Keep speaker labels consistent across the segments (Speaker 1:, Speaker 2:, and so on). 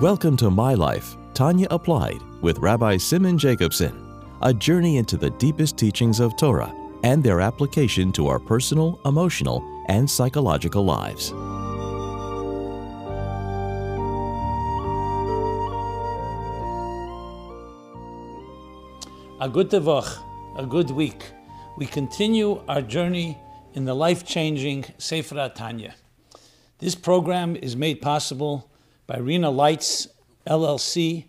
Speaker 1: Welcome to My Life, Tanya Applied, with Rabbi Simon Jacobson, a journey into the deepest teachings of Torah and their application to our personal, emotional, and psychological lives.
Speaker 2: A good Tevach, a good week. We continue our journey in the life changing Sefer Tanya. This program is made possible by Rena Lights LLC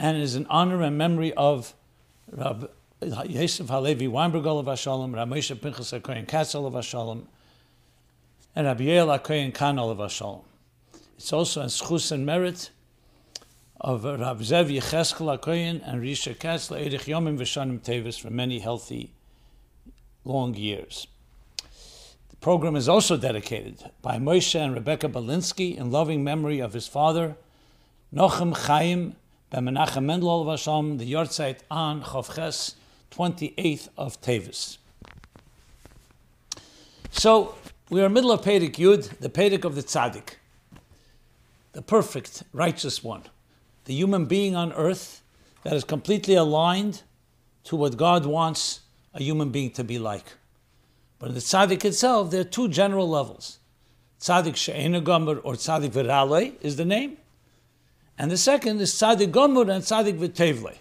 Speaker 2: and is in honor and memory of Rab Yosef Halevi Weinberg Olav Hashalom, Rab Moshe Pinchas HaKoyen Katz of Hashalom, and Rabbi Yael HaKoyen Khan of Hashalom. It's also in schus and merit of Rab Zev Yecheskel HaKoyen and Risha Katz La'erich Yomim V'shanim Tevis for many healthy, long years program is also dedicated by Moshe and Rebecca Belinsky in loving memory of his father, Nochem Chaim ben Menachem Mendel Vasham, the Yortzeit on Chavches, 28th of Tevis. So, we are in the middle of Perek Yud, the Perek of the Tzaddik, the perfect, righteous one, the human being on earth that is completely aligned to what God wants a human being to be like. But in the tzaddik itself, there are two general levels. Tzaddik she'ena gomer or tzaddik v'ralei is the name. And the second is tzaddik gomer and tzaddik v'tevle.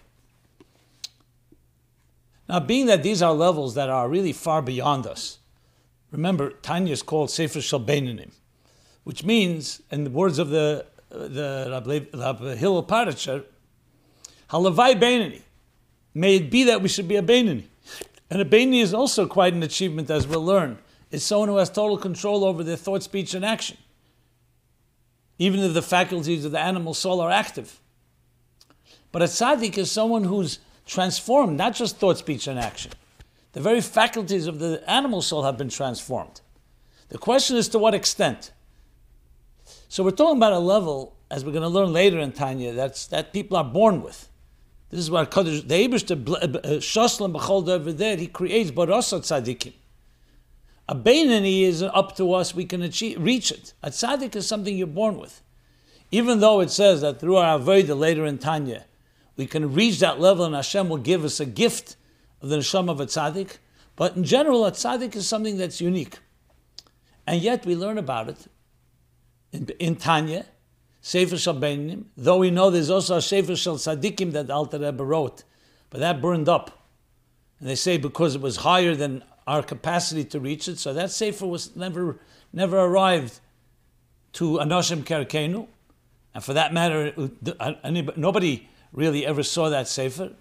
Speaker 2: Now, being that these are levels that are really far beyond us, remember, Tanya is called Sefer Shel Beinanim, which means, in the words of the, the Rabbi Hillel Paritcher, Halavai Beinani, may it be that we should be a Beinani. And a Beni is also quite an achievement, as we'll learn. It's someone who has total control over their thought, speech, and action, even if the faculties of the animal soul are active. But a tzaddik is someone who's transformed, not just thought, speech, and action. The very faculties of the animal soul have been transformed. The question is to what extent. So we're talking about a level, as we're going to learn later in Tanya, that's, that people are born with. This is what Kaddish, the Eberste uh, uh, Shoslam B'chol over there, he creates Barasa Tzadikim. A Beinani is up to us, we can achieve, reach it. A Tzadik is something you're born with. Even though it says that through our Avodah later in Tanya, we can reach that level and Hashem will give us a gift of the Neshama of a Tzadik, but in general, a Tzadik is something that's unique. And yet we learn about it in, in Tanya, Sefer Shal though we know there's also a Sefer Shal Tzadikim that Alter Rebbe wrote, but that burned up. And they say because it was higher than our capacity to reach it, so that Sefer was never, never arrived to Anoshim Kerakenu. And for that matter, uh, uh, nobody really ever saw that Sefer.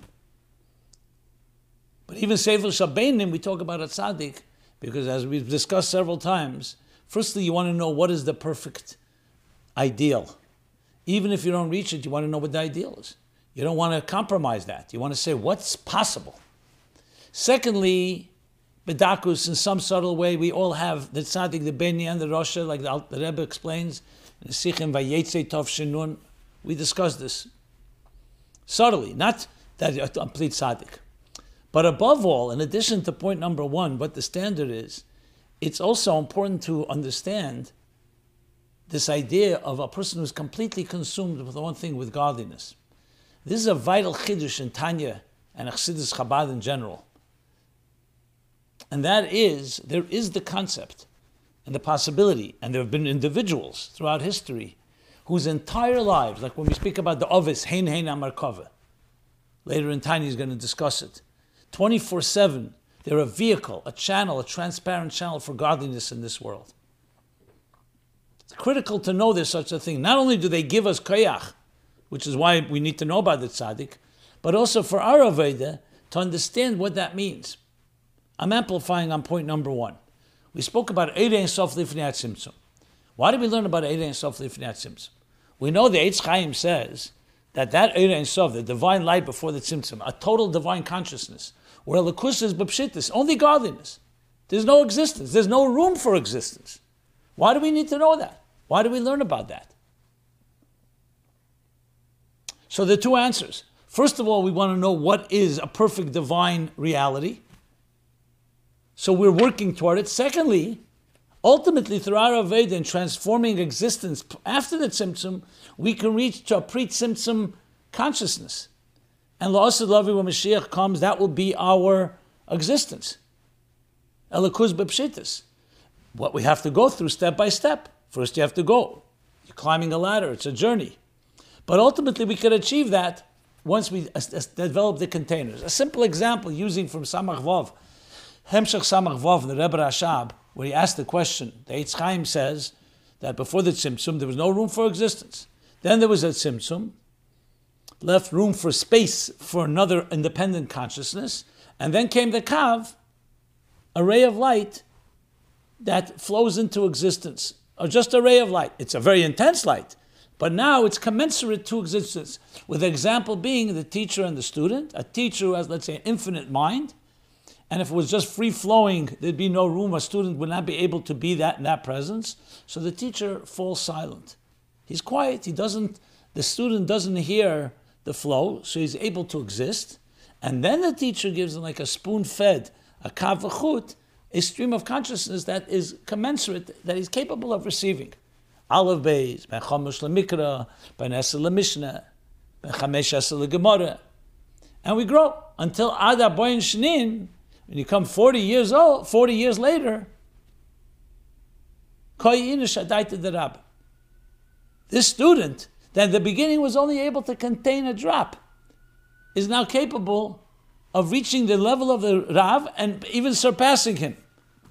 Speaker 2: But even Sefer Shabbenim, we talk about a tzaddik, because as we've discussed several times, firstly, you want to know what is the perfect ideal. Even if you don't reach it, you want to know what the ideal is. You don't want to compromise that. You want to say what's possible. Secondly, bedakus, in some subtle way, we all have the tzaddik, the beni, and the rosha, like the, the Rebbe explains in Sichim Vayetze Tov Shinun. We discuss this subtly, not that a complete tzaddik. But above all, in addition to point number one, what the standard is, it's also important to understand this idea of a person who's completely consumed with one thing, with godliness. This is a vital chiddush in Tanya and Chassidus Chabad in general. And that is, there is the concept and the possibility, and there have been individuals throughout history whose entire lives, like when we speak about the Ovis, Hein Hein Amarkova, later in Tanya is going to discuss it, 24 7, they're a vehicle, a channel, a transparent channel for godliness in this world. It's critical to know there's such a thing. Not only do they give us koyach, which is why we need to know about the tzaddik, but also for our Aveda to understand what that means. I'm amplifying on point number one. We spoke about Eidei Sof Lifnei Tzimtzum. Why did we learn about Eidei Sof Lifnei Tzimtzum? We know the Eitz Chaim says that that Eidei Sof, the divine light before the Tzimtzum, a total divine consciousness, where Lakus is Bapshitis, only godliness. There's no existence. There's no room for existence. Why do we need to know that? Why do we learn about that? So there are two answers. First of all, we want to know what is a perfect divine reality. So we're working toward it. Secondly, Ultimately, through our Aveda and transforming existence after the Tzimtzum, we can reach to a pre-Tzimtzum consciousness. And La'asad Lavi when Mashiach comes, that will be our existence. Elikuz b'pshitas. What we have to go through step by step. First you have to go. You're climbing a ladder, it's a journey. But ultimately we can achieve that once we develop the containers. A simple example using from Samach Vav, Hemshech Samach Vav, the Rebbe Rashab, where he asked the question, the Eitz Chaim says that before the Tzimtzum there was no room for existence. Then there was a Tzimtzum, left room for space for another independent consciousness, and then came the Kav, a ray of light that flows into existence, or just a ray of light. It's a very intense light, but now it's commensurate to existence. With the example being the teacher and the student, a teacher who has, let's say, an infinite mind, and if it was just free flowing, there'd be no room. A student would not be able to be that in that presence. So the teacher falls silent. He's quiet. He doesn't. The student doesn't hear the flow, so he's able to exist. And then the teacher gives him like a spoon fed, a kavachut, a stream of consciousness that is commensurate, that he's capable of receiving. Aleph Beis, Ben Chomesh Lemikra, Ben Esel Lemishna, Ben Chamesh Esel. And we grow until Ada Boyin Shnin, when you come 40 years old, 40 years later, this student that at the beginning was only able to contain a drop is now capable of reaching the level of the Rav and even surpassing him.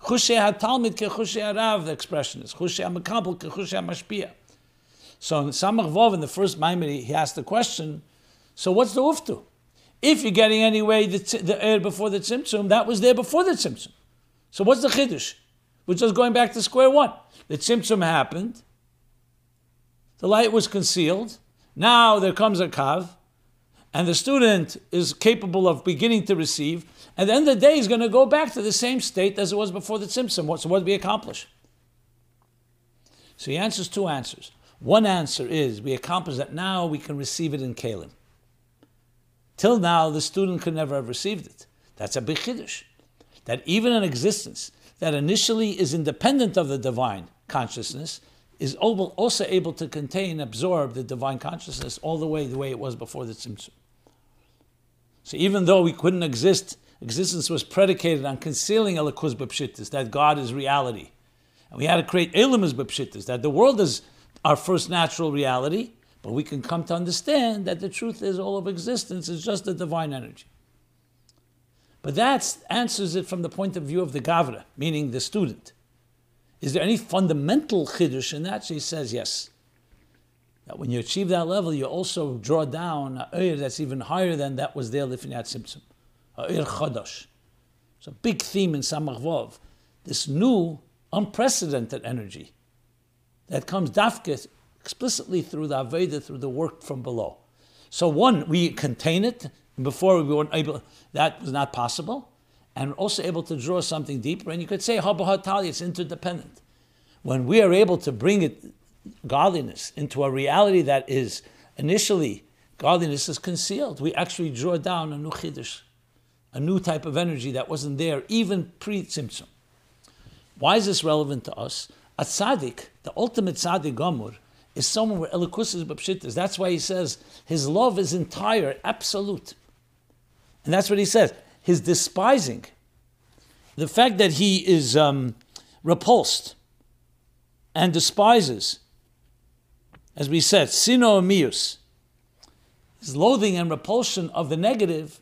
Speaker 2: Chushe ha-talmid ke ha-rav, the expression is. Chushe ke. So in Samach Vov, in the first Maimoni, he asked the question, so what's the uftu? If you're getting anyway the, the air before the tzimtzum, that was there before the tzimtzum. So what's the chiddush? We're just going back to square one. The tzimtzum happened. The light was concealed. Now there comes a kav, and the student is capable of beginning to receive. At the end of the day, he's going to go back to the same state as it was before the tzimtzum. So what did we accomplish? So he answers two answers. One answer is we accomplish that now we can receive it in kalim. Till now, the student could never have received it. That's a big. That even an existence that initially is independent of the divine consciousness is also able to contain, absorb the divine consciousness all the way the way it was before the tzimtzum. So even though we couldn't exist, existence was predicated on concealing elikuz b'pshittis, that God is reality. And we had to create elimus b'pshittis, that the world is our first natural reality, but we can come to understand that the truth is all of existence is just the divine energy. But that answers it from the point of view of the Gavra, meaning the student. Is there any fundamental chiddush in that? She says yes. That when you achieve that level, you also draw down a oir that's even higher than that was there lifnat simsim, a oir chadash. It's a big theme in Samach Vov. This new, unprecedented energy that comes dafket explicitly through the Aveda, through the work from below. So one, we contain it. Before we weren't able, that was not possible. And also able to draw something deeper. And you could say, Habahatali, it's interdependent. When we are able to bring it, godliness, into a reality that is initially, godliness is concealed, we actually draw down a new chiddush, a new type of energy that wasn't there even pre-Tzimtzum. Why is this relevant to us? A tzaddik, the ultimate tzaddik gomur, is someone where elikus is b'pshittas. That's why he says his love is entire, absolute. And that's what he says. His despising, the fact that he is um, repulsed and despises, as we said, sino mius, his loathing and repulsion of the negative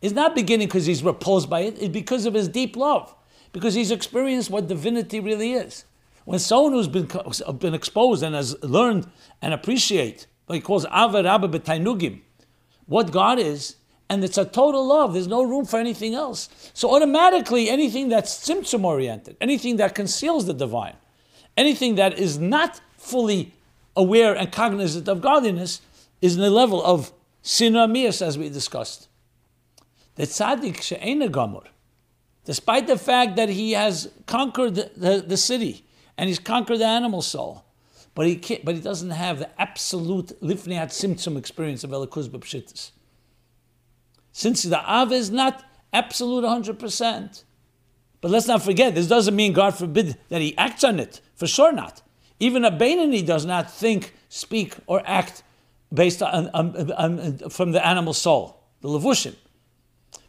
Speaker 2: is not beginning because he's repulsed by it, it's because of his deep love, because he's experienced what divinity really is. When someone who's been, been exposed and has learned and appreciate, like he calls Ava Rabba what God is, and it's a total love. There's no room for anything else. So automatically, anything that's symptom oriented, anything that conceals the divine, anything that is not fully aware and cognizant of godliness, is in the level of sinamias, as we discussed. The tzaddik she'ena gamur, despite the fact that he has conquered the, the, the city, and he's conquered the animal soul. But he can't, but he doesn't have the absolute lifniat simtsum experience of Elikuz B'Pshittis. Since the Av is not absolute 100%, But let's not forget, this doesn't mean, God forbid, that he acts on it. For sure not. Even a Bainani does not think, speak, or act based on, on, on, from the animal soul, the levushim.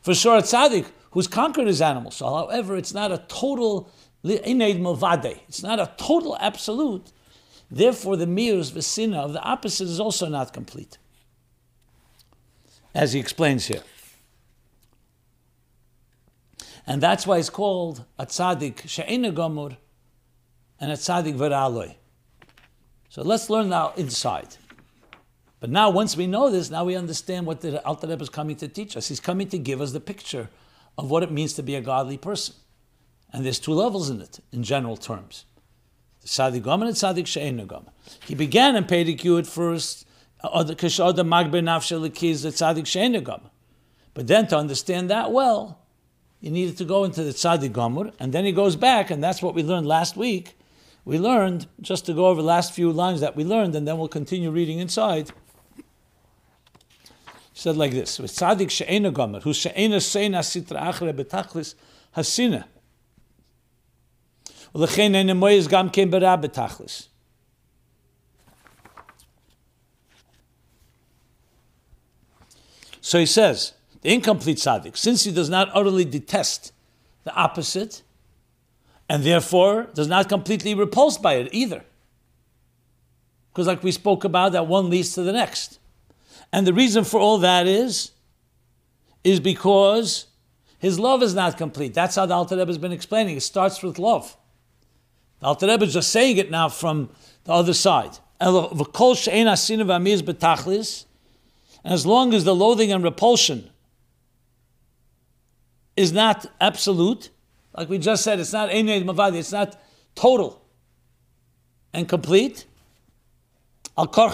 Speaker 2: For sure, a tzaddik who's conquered his animal soul, however, it's not a total it's not a total absolute. Therefore, the mirrors vesina of the opposite is also not complete, as he explains here. And that's why it's called a tzaddik she'ena gomur and a tzaddik veraloi. So let's learn now inside. But now, once we know this, now we understand what the Alter Rebbe is coming to teach us. He's coming to give us the picture of what it means to be a godly person. And there's two levels in it, in general terms. The Gomer and Tzaddik She'en Gomer. He began in Perek at first, uh, Kashoda Magber Nafshe Lekiz, the Tzaddik She'en Gomer. But then to understand that well, you needed to go into the Tzaddik Gomer, and then he goes back, and that's what we learned last week. We learned, just to go over the last few lines that we learned, and then we'll continue reading inside. He said like this, Tzaddik She'en Gomer, who She'en Seina Sitra Achre Betachlis Hasina. ולכן אין המויז גם כן ברע בתכלס. So he says, the incomplete tzaddik, since he does not utterly detest the opposite, and therefore does not completely repulsed by it either. Because, like we spoke about, that one leads to the next. And the reason for all that is, is because his love is not complete. That's how the Alter Rebbe has been explaining. It starts with love. The Alter Rebbe is just saying it now from the other side. And as long as the loathing and repulsion is not absolute, like we just said, it's not mavadi, it's not total and complete. Al So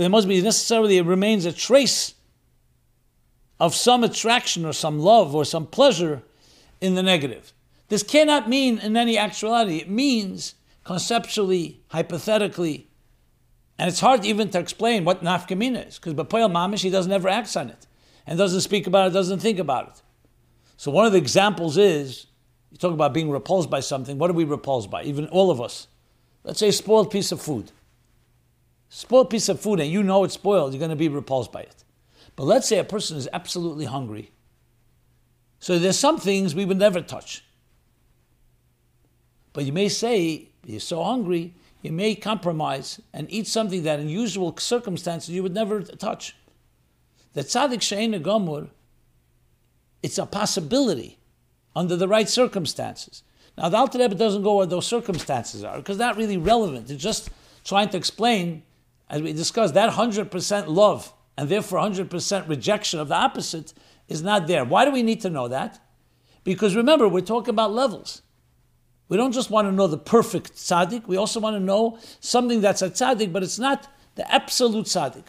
Speaker 2: there must be necessarily it remains a trace of some attraction or some love or some pleasure in the negative. This cannot mean in any actuality. It means conceptually, hypothetically, and it's hard even to explain what nafkamina is, because Bapoyal Mamish, he doesn't ever act on it, and doesn't speak about it, doesn't think about it. So one of the examples is, you talk about being repulsed by something, what are we repulsed by? Even all of us. Let's say a spoiled piece of food. Spoiled piece of food, and you know it's spoiled, you're going to be repulsed by it. But let's say a person is absolutely hungry. So there's some things we would never touch. But you may say, you're so hungry, you may compromise and eat something that in usual circumstances you would never touch. The tzaddik she'ena gomur, it's a possibility under the right circumstances. Now the Alter Rebbe doesn't go where those circumstances are because that's really relevant. It's just trying to explain, as we discussed, that 100% love and therefore 100% rejection of the opposite is not there. Why do we need to know that? Because remember, we're talking about levels. We don't just want to know the perfect tzaddik, we also want to know something that's a tzaddik, but it's not the absolute tzaddik.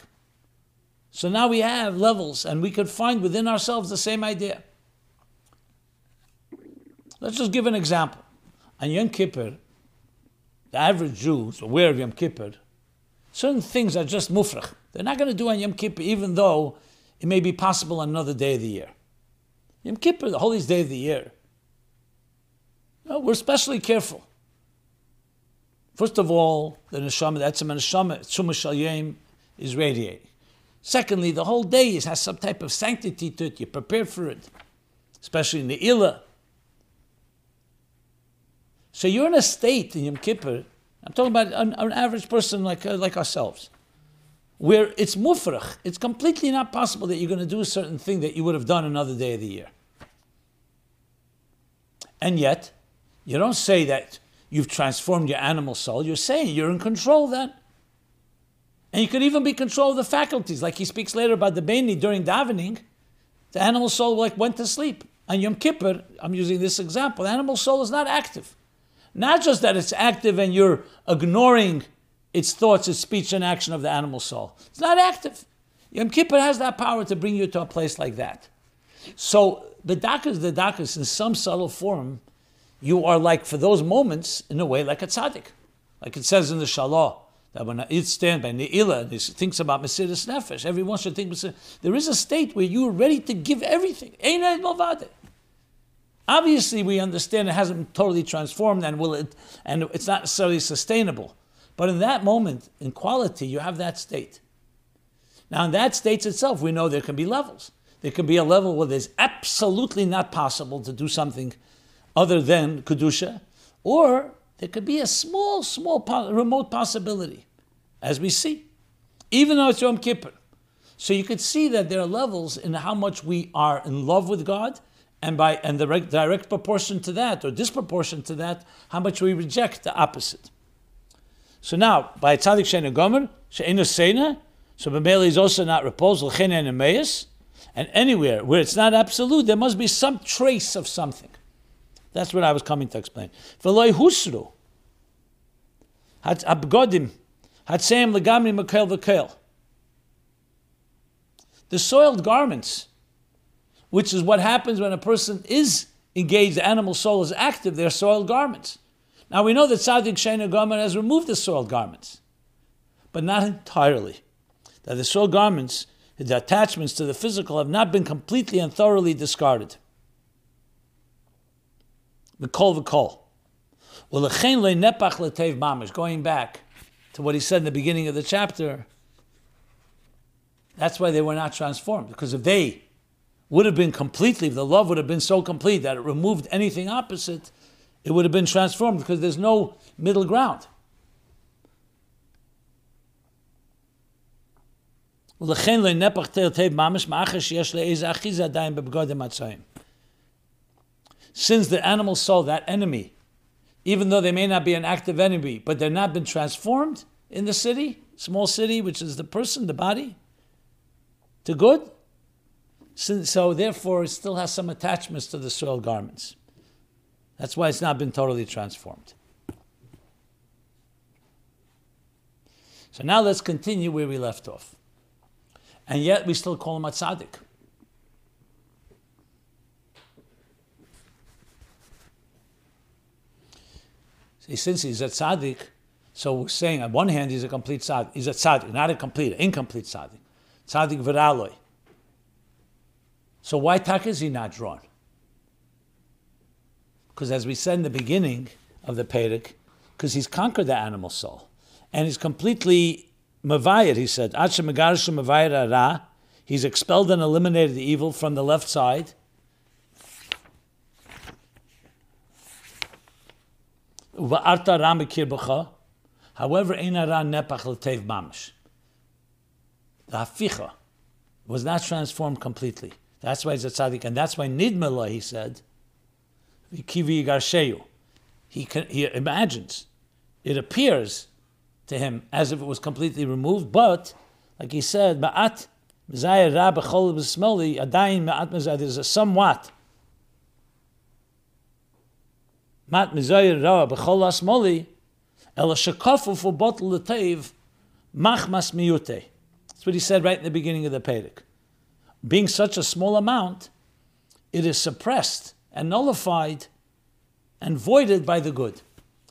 Speaker 2: So now we have levels, and we could find within ourselves the same idea. Let's just give an example. On Yom Kippur, the average Jew is aware of Yom Kippur. Certain things are just mufrach. They're not going to do on Yom Kippur, even though it may be possible on another day of the year. Yom Kippur, the holiest day of the year, no, we're especially careful. First of all, the neshama, the etzem neshama, tzuma shalyim, is radiating. Secondly, the whole day has some type of sanctity to it. You're prepared for it, especially in the Ila. So you're in a state in Yom Kippur. I'm talking about an, an average person like uh, like ourselves, where it's mufrach. It's completely not possible that you're going to do a certain thing that you would have done another day of the year. And yet, you don't say that you've transformed your animal soul. You're saying you're in control then. And you could even be control of the faculties, like he speaks later about the Beni during davening. The animal soul like went to sleep. On Yom Kippur, I'm using this example, the animal soul is not active. Not just that it's active and you're ignoring its thoughts, its speech, and action of the animal soul. It's not active. Yom Kippur has that power to bring you to a place like that. So the dakas, the dakas, in some subtle form, you are like, for those moments, in a way, like a tzaddik. Like it says in the Shalah, that when it stands by Ne'ilah and he thinks about Mesiris Nefesh, everyone should think there is a state where you are ready to give everything. Obviously, we understand it hasn't totally transformed and will it, and it's not necessarily sustainable. But in that moment, in quality, you have that state. Now, in that state itself, we know there can be levels. There can be a level where it's absolutely not possible to do something other than Kedusha, or there could be a small, small, remote possibility, as we see, even though it's Yom Kippur. So you could see that there are levels in how much we are in love with God, and by and the direct proportion to that, or disproportion to that, how much we reject the opposite. So now, by tzaddik sheina gomer, sheina seina, so b'meili is also not repose, l'chen and and anywhere where it's not absolute, there must be some trace of something. That's what I was coming to explain. V'loy husru. Abgodim. Legamri makel v'kel. The soiled garments, which is what happens when a person is engaged, the animal soul is active, they're soiled garments. Now we know that Tzaddik Shena Gomer has removed the soiled garments, but not entirely. That the soiled garments, the attachments to the physical, have not been completely and thoroughly discarded. Mikol v'kol. Well, nepach letev mamish. Going back to what he said in the beginning of the chapter, that's why they were not transformed. Because if they would have been completely, if the love would have been so complete that it removed anything opposite, it would have been transformed because there's no middle ground. Since the animal saw that enemy, even though they may not be an active enemy, but they're not been transformed in the city, small city, which is the person, the body, to good, so therefore it still has some attachments to the soiled garments. That's why it's not been totally transformed. So now let's continue where we left off. And yet we still call him a tzaddik. Since he's a tzaddik, so we're saying on one hand he's a complete tzaddik. He's a tzaddik, not a complete, incomplete tzaddik. Tzaddik v'raloi. So why tak is he not drawn? Because as we said in the beginning of the Perek, because he's conquered the animal soul. And he's completely mavayat, he said. He's expelled and eliminated the evil from the left side However, Einara Nepach L'Tev Mamish. The Haficha was not transformed completely. That's why he's a tzaddik, and that's why Nidmela, he said, Kivi Garsheyu. He, he imagines, it appears to him as if it was completely removed, but, like he said, Ma'at Mizayah Ra B'chol B'smeli, Adayin Ma'at Mizayah, there's a somewhat mat mizoyer ra bechol asmoli el shakafu for bottle letev machmas miyute. That's what he said right in the beginning of the Perek. Being such a small amount, it is suppressed and nullified and voided by the good.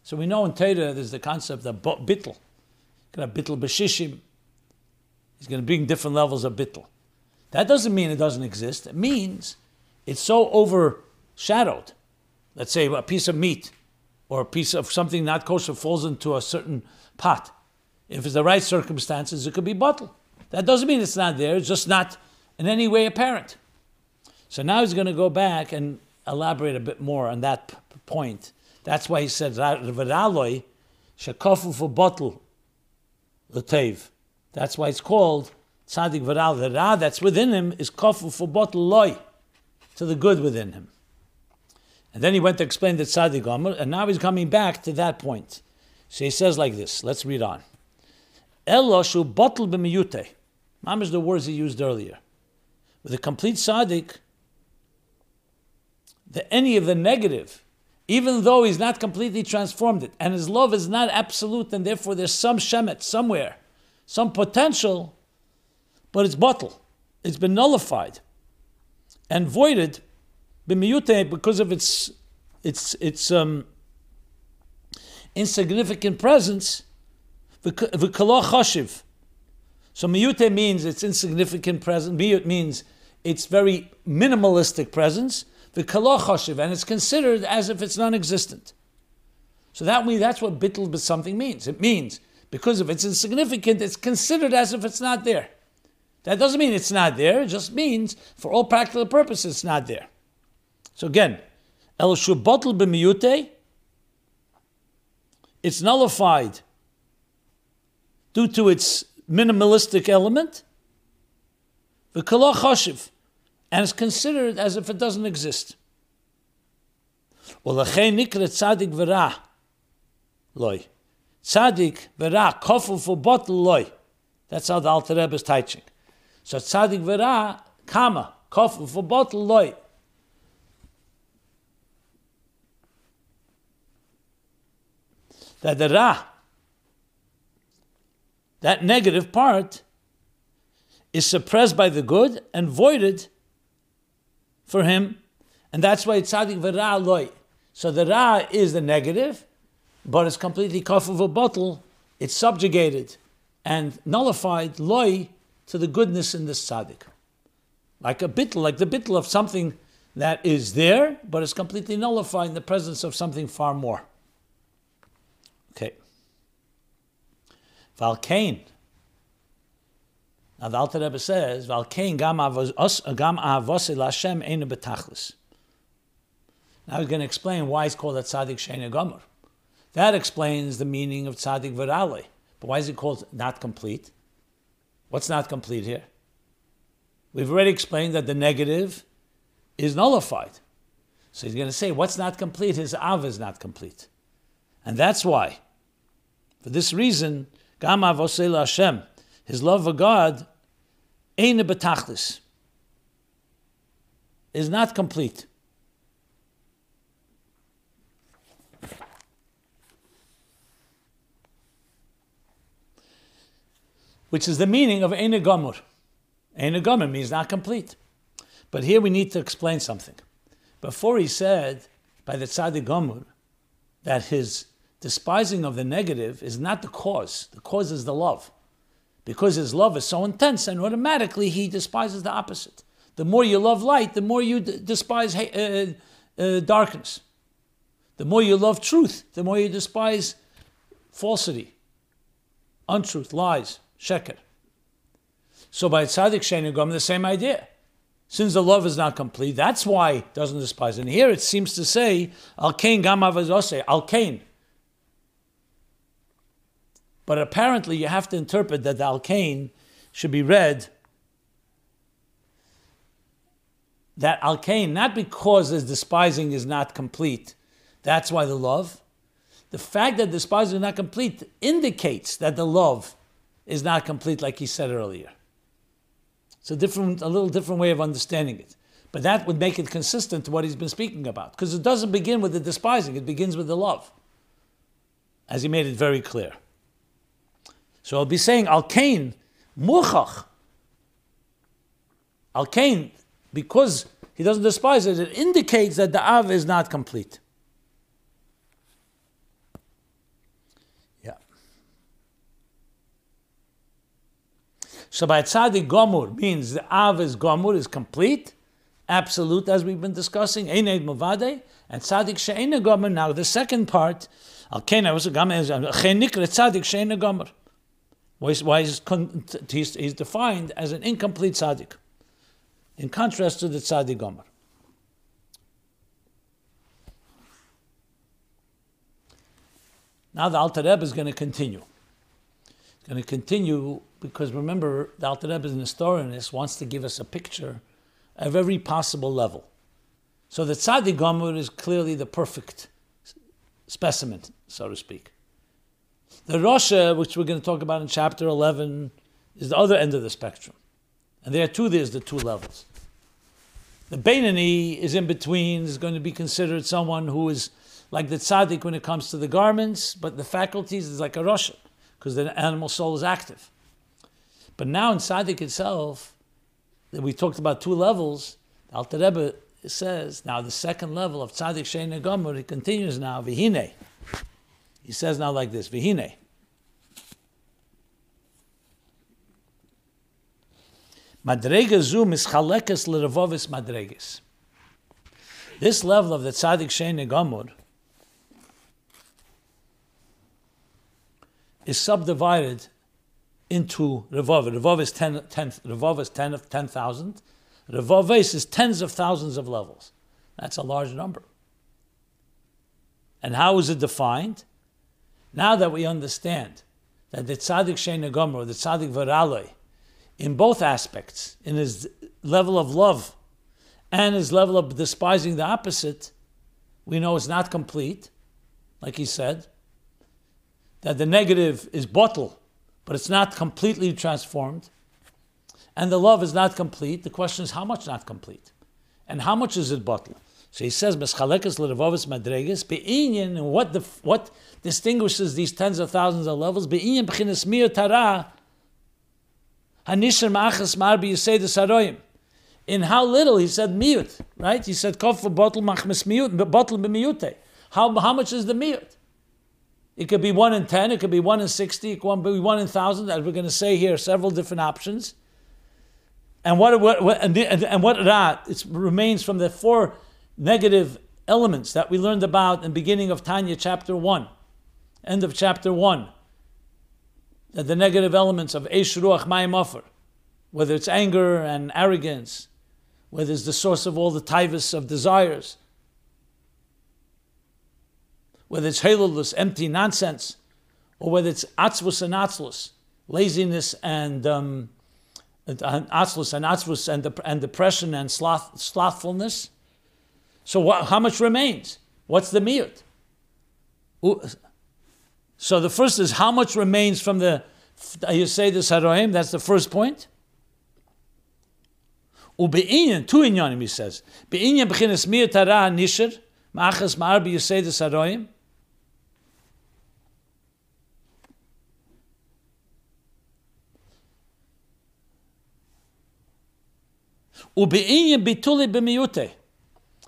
Speaker 2: So we know in Torah there's the concept of bittel. Going to bittel b'shishim. He's going to bring different levels of bittel. That doesn't mean it doesn't exist. It means it's so overshadowed let's say a piece of meat or a piece of something not kosher falls into a certain pot. If it's the right circumstances, it could be bottled. That doesn't mean it's not there, it's just not in any way apparent. So now he's going to go back and elaborate a bit more on that p- point. That's why he said, V'raloi shekofu for bottle l'tev. That's why it's called tzaddik v'ral. The ra that's within him is kofu for bottle loy, to the good within him. And then he went to explain the Tzaddik Gomer, and now he's coming back to that point. So he says like this. Let's read on. Eloshu bottle b'miyute. Mom is the words he used earlier. With a complete tzaddik, the any of the negative, even though he's not completely transformed it, and his love is not absolute, and therefore there's some shemet somewhere, some potential, but it's bottle. It's been nullified and voided b'miyute because of its its its um, insignificant presence. V'kalo choshiv. So miyute means it's insignificant presence. Miyut means it's very minimalistic presence. V'kalo choshiv, and it's considered as if it's non-existent. So that means that's what bittul but something means. It means because if it's insignificant, it's considered as if it's not there. That doesn't mean it's not there. It just means, for all practical purposes, it's not there. So again, el shubatul b'miyute, it's nullified due to its minimalistic element, the kala chashiv, and it's considered as if it doesn't exist. Nikra tzadik v'ra loy. Tzadik v'ra kofel for bottle loy. That's how the Alter Rebbe is teaching. So tzadik v'ra kama kofel for bottle loy. That the ra, that negative part, is suppressed by the good and voided for him, and that's why tzadik v'ra loy. So the ra is the negative, but it's completely kaf of a bottle. It's subjugated and nullified loy to the goodness in the tzaddik. Like a bittel, like the bittel of something that is there, but is completely nullified in the presence of something far more. Okay. Valkain. Now the Alter Rebbe says, Valkain gam avose Lashem enu betachlis. Now he's going to explain why it's called a tzaddik sheina gomer. That explains the meaning of tzaddik virale. But why is it called not complete? What's not complete here? We've already explained that the negative is nullified. So he's going to say, what's not complete? His av is not complete. And that's why. For this reason, Gam Avosela Hashem, his love for God, Ein Betachlis, is not complete. which is the meaning of Ein Gomur. Ein Gomur means not complete. But here we need to explain something. Before he said by the Tzaddik Gomur that his despising of the negative is not the cause, the cause is the love. Because his love is so intense, and automatically he despises the opposite. The more you love light, the more you d- despise uh, uh, darkness. The more you love truth, the more you despise falsity, untruth, lies sheker. So by tzaddik shenigam, the same idea. Since the love is not complete, that's why it doesn't despise. And here it seems to say, al kain gam avazose, al kain. But apparently you have to interpret that the al kain should be read that al kain, not because his despising is not complete, that's why the love. The fact that despising is not complete indicates that the love is not complete, like he said earlier. It's a different, a little different way of understanding it. But that would make it consistent to what he's been speaking about. Because it doesn't begin with the despising, it begins with the love. As he made it very clear. So I'll be saying Al Kain, Muchach. Al Kain, because he doesn't despise it, it indicates that the Av is not complete. Yeah. So by tzaddik gomur means the av is gomur is complete, absolute, as we've been discussing. Eined mavade and tzaddik she'ena gomur. Now the second part, al kena was a gomur is chenikre tzaddik she'ena gomur. Why is he's, he's defined as an incomplete tzaddik, in contrast to the tzaddik gomur. Now the Alter Rebbe is going to continue. He's going to continue because remember, the Alter Rebbe, is an historianist, wants to give us a picture of every possible level. So the Tzaddik Gomer is clearly the perfect specimen, so to speak. The Rosha, which we're going to talk about in chapter 11, is the other end of the spectrum. And there too, there's the two levels. The Beinani is in between, is going to be considered someone who is like the tzaddik when it comes to the garments, but the faculties is like a Rosha, because the animal soul is active. But now in Tzaddik itself, we talked about two levels. Alter Rebbe says now the second level of Tzaddik Shein he continues now, Vihine. He says now like this, Vihine. Madrega zum is chalekes l'revovis madreges. This level of the tzaddik shein gamur is subdivided into revov. Revov is ten, ten, revov is ten of ten thousand. Revoves is tens of thousands of levels. That's a large number. And how is it defined? Now that we understand that the tzaddik shein negamur, the tzaddik varaloi, in both aspects, in his level of love and his level of despising the opposite, we know it's not complete, like he said, that the negative is bottle, but it's not completely transformed, and the love is not complete. The question is, how much not complete? And how much is it bottle? So he says, "Meschalekes lerevovis madreges be'inyan." What the what distinguishes these tens of thousands of levels? Be'inyan b'chinas mir tara Hanishar ma'achas mar say the saroyim. In how little he said miut, right? He said kof bottle machmes miut, bottle b'miute. How how much is the miut? It could be one in ten, it could be one in sixty, it could be one in thousand. As we're going to say here, several different options. And what, what, what and, and what that it remains from the four negative elements that we learned about in the beginning of Tanya chapter one, end of chapter one that the negative elements of Eish Ruach Mayim whether it's anger and arrogance, whether it's the source of all the tivus of desires, whether it's halulus, empty nonsense, or whether it's atzvus and atzlus, laziness and um, atzlus and atzvus and, and depression and sloth, slothfulness. So what, how much remains? What's the miut? So the first is how much remains from the you say the saroim. That's the first point. Ube'inyan, two inyanim, he says. Be'inyan b'chinas mir tara nisher, ma'achas ma'ar you say the saroim. Ube'inyan bituli b'miyute.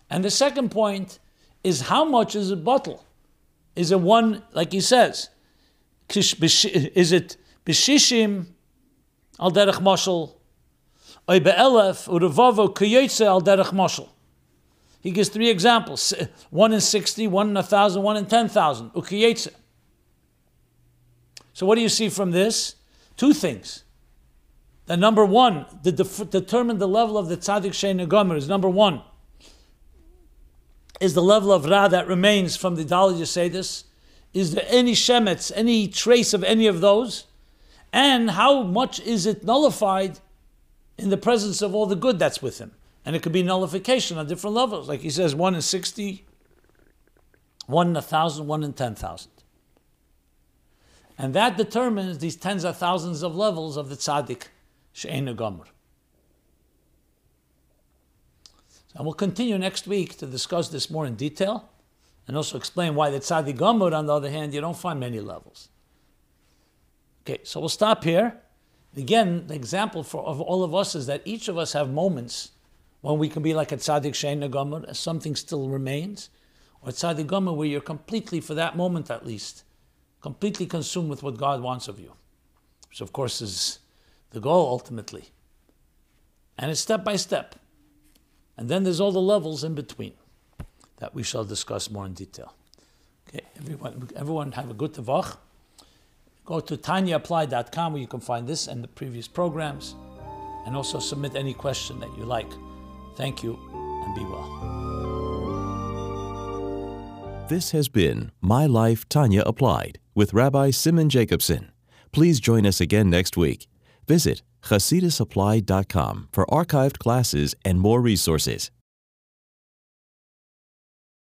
Speaker 2: And the second point is how much is a bottle? Is it one, like he says, is it b'shishim al derech moshel, oy be'elef urevavo kiyotze al derech moshel. He gives three examples: one in sixty, one in a thousand, one in ten thousand. Ukiyetze. So what do you see from this? Two things. That number one, def- determine the level of the tzaddik shein is number one. Is the level of ra that remains from the Dalai Yisedis? Is there any shemetz, any trace of any of those? And how much is it nullified in the presence of all the good that's with him? And it could be nullification on different levels. Like he says, one in 60, one in a thousand, one in 10,000. And that determines these tens of thousands of levels of the tzaddik, she'en gomer. And we'll continue next week to discuss this more in detail and also explain why the tzaddik gomer, on the other hand, you don't find many levels. Okay, so we'll stop here. Again, the example for of all of us is that each of us have moments when we can be like a tzaddik shein gomer, as something still remains, or tzaddik gomer where you're completely, for that moment at least, completely consumed with what God wants of you, which of course is the goal ultimately. And it's step by step. And then there's all the levels in between that we shall discuss more in detail. Okay, everyone, everyone have a good tavach. Go to tanyaapplied.com where you can find this and the previous programs, and also submit any question that you like. Thank you, and be well.
Speaker 1: This has been My Life Tanya Applied with Rabbi Simon Jacobson. Please join us again next week. Visit chasidusapplied.com for archived classes and more resources.